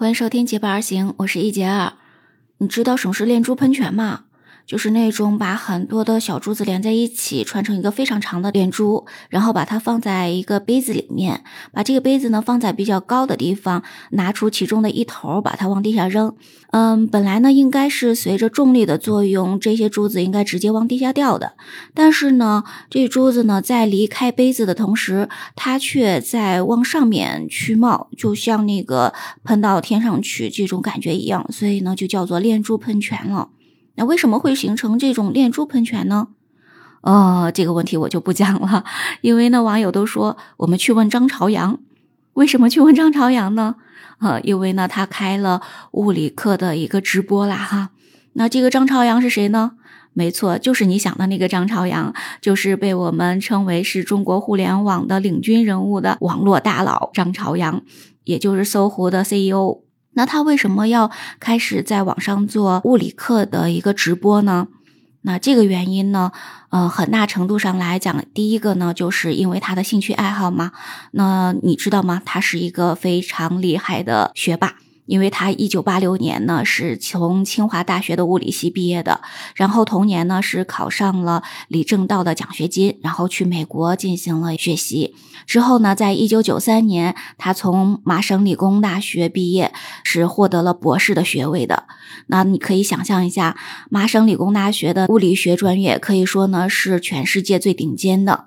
欢迎收听结伴而行，我是一杰二。你知道什么是炼珠喷泉吗？就是那种把很多的小珠子连在一起，串成一个非常长的链珠，然后把它放在一个杯子里面，把这个杯子呢放在比较高的地方，拿出其中的一头，把它往地下扔。嗯，本来呢应该是随着重力的作用，这些珠子应该直接往地下掉的，但是呢，这珠子呢在离开杯子的同时，它却在往上面去冒，就像那个喷到天上去这种感觉一样，所以呢就叫做链珠喷泉了。那为什么会形成这种链珠喷泉呢？呃，这个问题我就不讲了，因为呢，网友都说我们去问张朝阳，为什么去问张朝阳呢？呃，因为呢，他开了物理课的一个直播啦，哈。那这个张朝阳是谁呢？没错，就是你想的那个张朝阳，就是被我们称为是中国互联网的领军人物的网络大佬张朝阳，也就是搜狐的 CEO。那他为什么要开始在网上做物理课的一个直播呢？那这个原因呢，呃，很大程度上来讲，第一个呢，就是因为他的兴趣爱好嘛。那你知道吗？他是一个非常厉害的学霸。因为他一九八六年呢是从清华大学的物理系毕业的，然后同年呢是考上了李政道的奖学金，然后去美国进行了学习。之后呢，在一九九三年，他从麻省理工大学毕业，是获得了博士的学位的。那你可以想象一下，麻省理工大学的物理学专业可以说呢是全世界最顶尖的，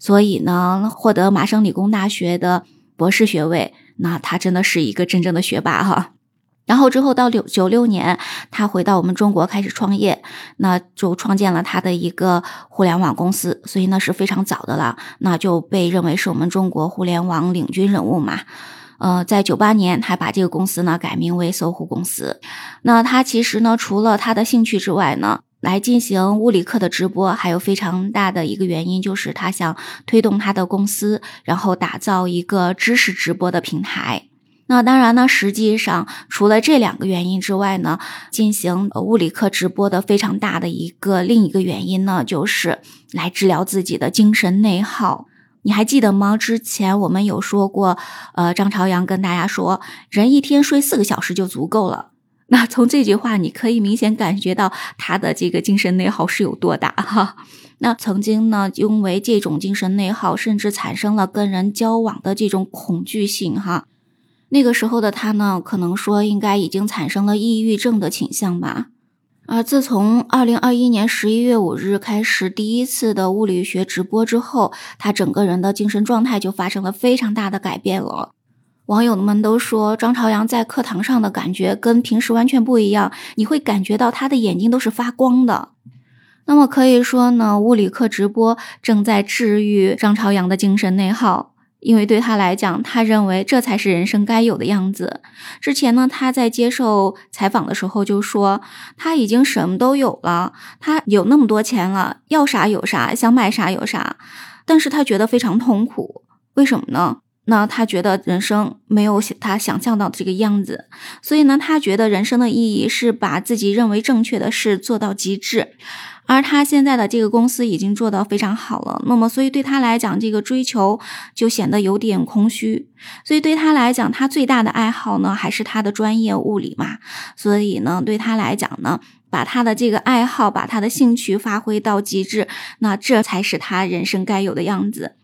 所以呢，获得麻省理工大学的博士学位。那他真的是一个真正的学霸哈，然后之后到六九六年，他回到我们中国开始创业，那就创建了他的一个互联网公司，所以呢是非常早的了，那就被认为是我们中国互联网领军人物嘛。呃，在九八年，他把这个公司呢改名为搜狐公司。那他其实呢，除了他的兴趣之外呢。来进行物理课的直播，还有非常大的一个原因，就是他想推动他的公司，然后打造一个知识直播的平台。那当然呢，实际上除了这两个原因之外呢，进行物理课直播的非常大的一个另一个原因呢，就是来治疗自己的精神内耗。你还记得吗？之前我们有说过，呃，张朝阳跟大家说，人一天睡四个小时就足够了。那从这句话，你可以明显感觉到他的这个精神内耗是有多大哈。那曾经呢，因为这种精神内耗，甚至产生了跟人交往的这种恐惧性哈。那个时候的他呢，可能说应该已经产生了抑郁症的倾向吧。而自从二零二一年十一月五日开始第一次的物理学直播之后，他整个人的精神状态就发生了非常大的改变了。网友们都说张朝阳在课堂上的感觉跟平时完全不一样，你会感觉到他的眼睛都是发光的。那么可以说呢，物理课直播正在治愈张朝阳的精神内耗，因为对他来讲，他认为这才是人生该有的样子。之前呢，他在接受采访的时候就说，他已经什么都有了，他有那么多钱了，要啥有啥，想买啥有啥，但是他觉得非常痛苦，为什么呢？那他觉得人生没有他想象到的这个样子，所以呢，他觉得人生的意义是把自己认为正确的事做到极致，而他现在的这个公司已经做到非常好了。那么，所以对他来讲，这个追求就显得有点空虚。所以对他来讲，他最大的爱好呢，还是他的专业物理嘛。所以呢，对他来讲呢，把他的这个爱好，把他的兴趣发挥到极致，那这才是他人生该有的样子。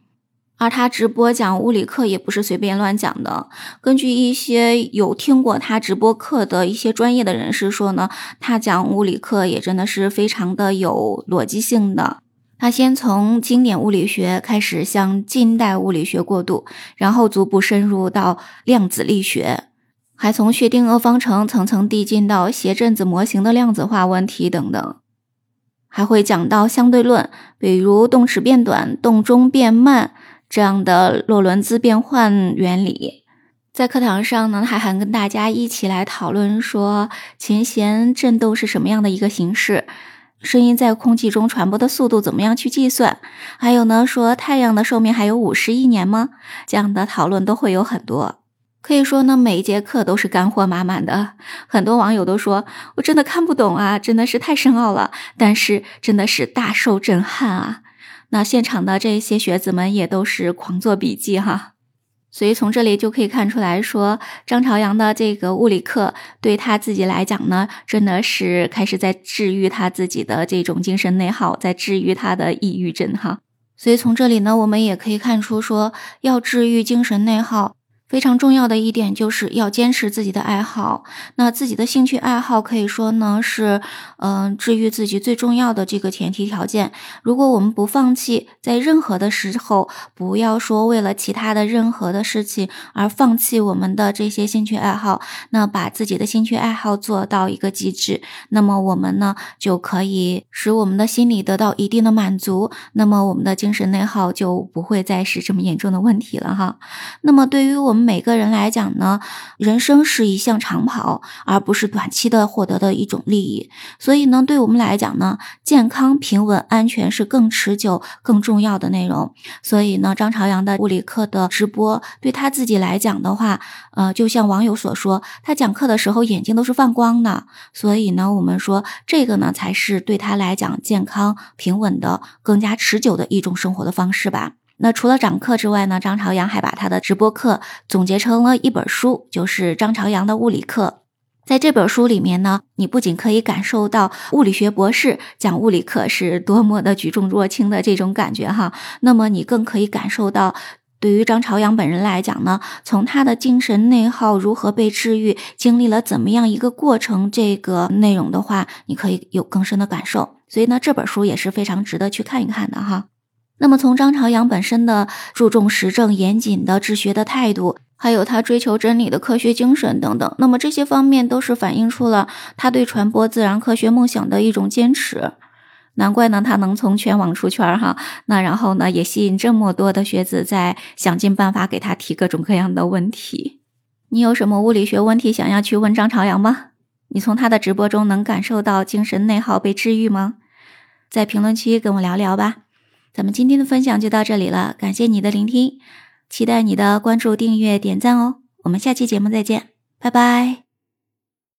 而他直播讲物理课也不是随便乱讲的。根据一些有听过他直播课的一些专业的人士说呢，他讲物理课也真的是非常的有逻辑性的。他先从经典物理学开始向近代物理学过渡，然后逐步深入到量子力学，还从薛定谔方程层层递进到谐振子模型的量子化问题等等。还会讲到相对论，比如动尺变短、动中变慢。这样的洛伦兹变换原理，在课堂上呢，还还跟大家一起来讨论说，琴弦振动是什么样的一个形式，声音在空气中传播的速度怎么样去计算，还有呢，说太阳的寿命还有五十亿年吗？这样的讨论都会有很多，可以说呢，每一节课都是干货满满的。很多网友都说，我真的看不懂啊，真的是太深奥了，但是真的是大受震撼啊。那现场的这些学子们也都是狂做笔记哈。所以从这里就可以看出来说，张朝阳的这个物理课对他自己来讲呢，真的是开始在治愈他自己的这种精神内耗，在治愈他的抑郁症哈。所以从这里呢，我们也可以看出说，要治愈精神内耗。非常重要的一点就是要坚持自己的爱好。那自己的兴趣爱好可以说呢是，嗯，治愈自己最重要的这个前提条件。如果我们不放弃，在任何的时候，不要说为了其他的任何的事情而放弃我们的这些兴趣爱好，那把自己的兴趣爱好做到一个极致，那么我们呢就可以使我们的心理得到一定的满足，那么我们的精神内耗就不会再是这么严重的问题了哈。那么对于我们。每个人来讲呢，人生是一项长跑，而不是短期的获得的一种利益。所以呢，对我们来讲呢，健康、平稳、安全是更持久、更重要的内容。所以呢，张朝阳的物理课的直播，对他自己来讲的话，呃，就像网友所说，他讲课的时候眼睛都是放光的。所以呢，我们说这个呢，才是对他来讲健康、平稳的、更加持久的一种生活的方式吧。那除了讲课之外呢，张朝阳还把他的直播课总结成了一本书，就是张朝阳的物理课。在这本书里面呢，你不仅可以感受到物理学博士讲物理课是多么的举重若轻的这种感觉哈，那么你更可以感受到，对于张朝阳本人来讲呢，从他的精神内耗如何被治愈，经历了怎么样一个过程，这个内容的话，你可以有更深的感受。所以呢，这本书也是非常值得去看一看的哈。那么，从张朝阳本身的注重实证、严谨的治学的态度，还有他追求真理的科学精神等等，那么这些方面都是反映出了他对传播自然科学梦想的一种坚持。难怪呢，他能从全网出圈哈。那然后呢，也吸引这么多的学子在想尽办法给他提各种各样的问题。你有什么物理学问题想要去问张朝阳吗？你从他的直播中能感受到精神内耗被治愈吗？在评论区跟我聊聊吧。咱们今天的分享就到这里了，感谢你的聆听，期待你的关注、订阅、点赞哦。我们下期节目再见，拜拜。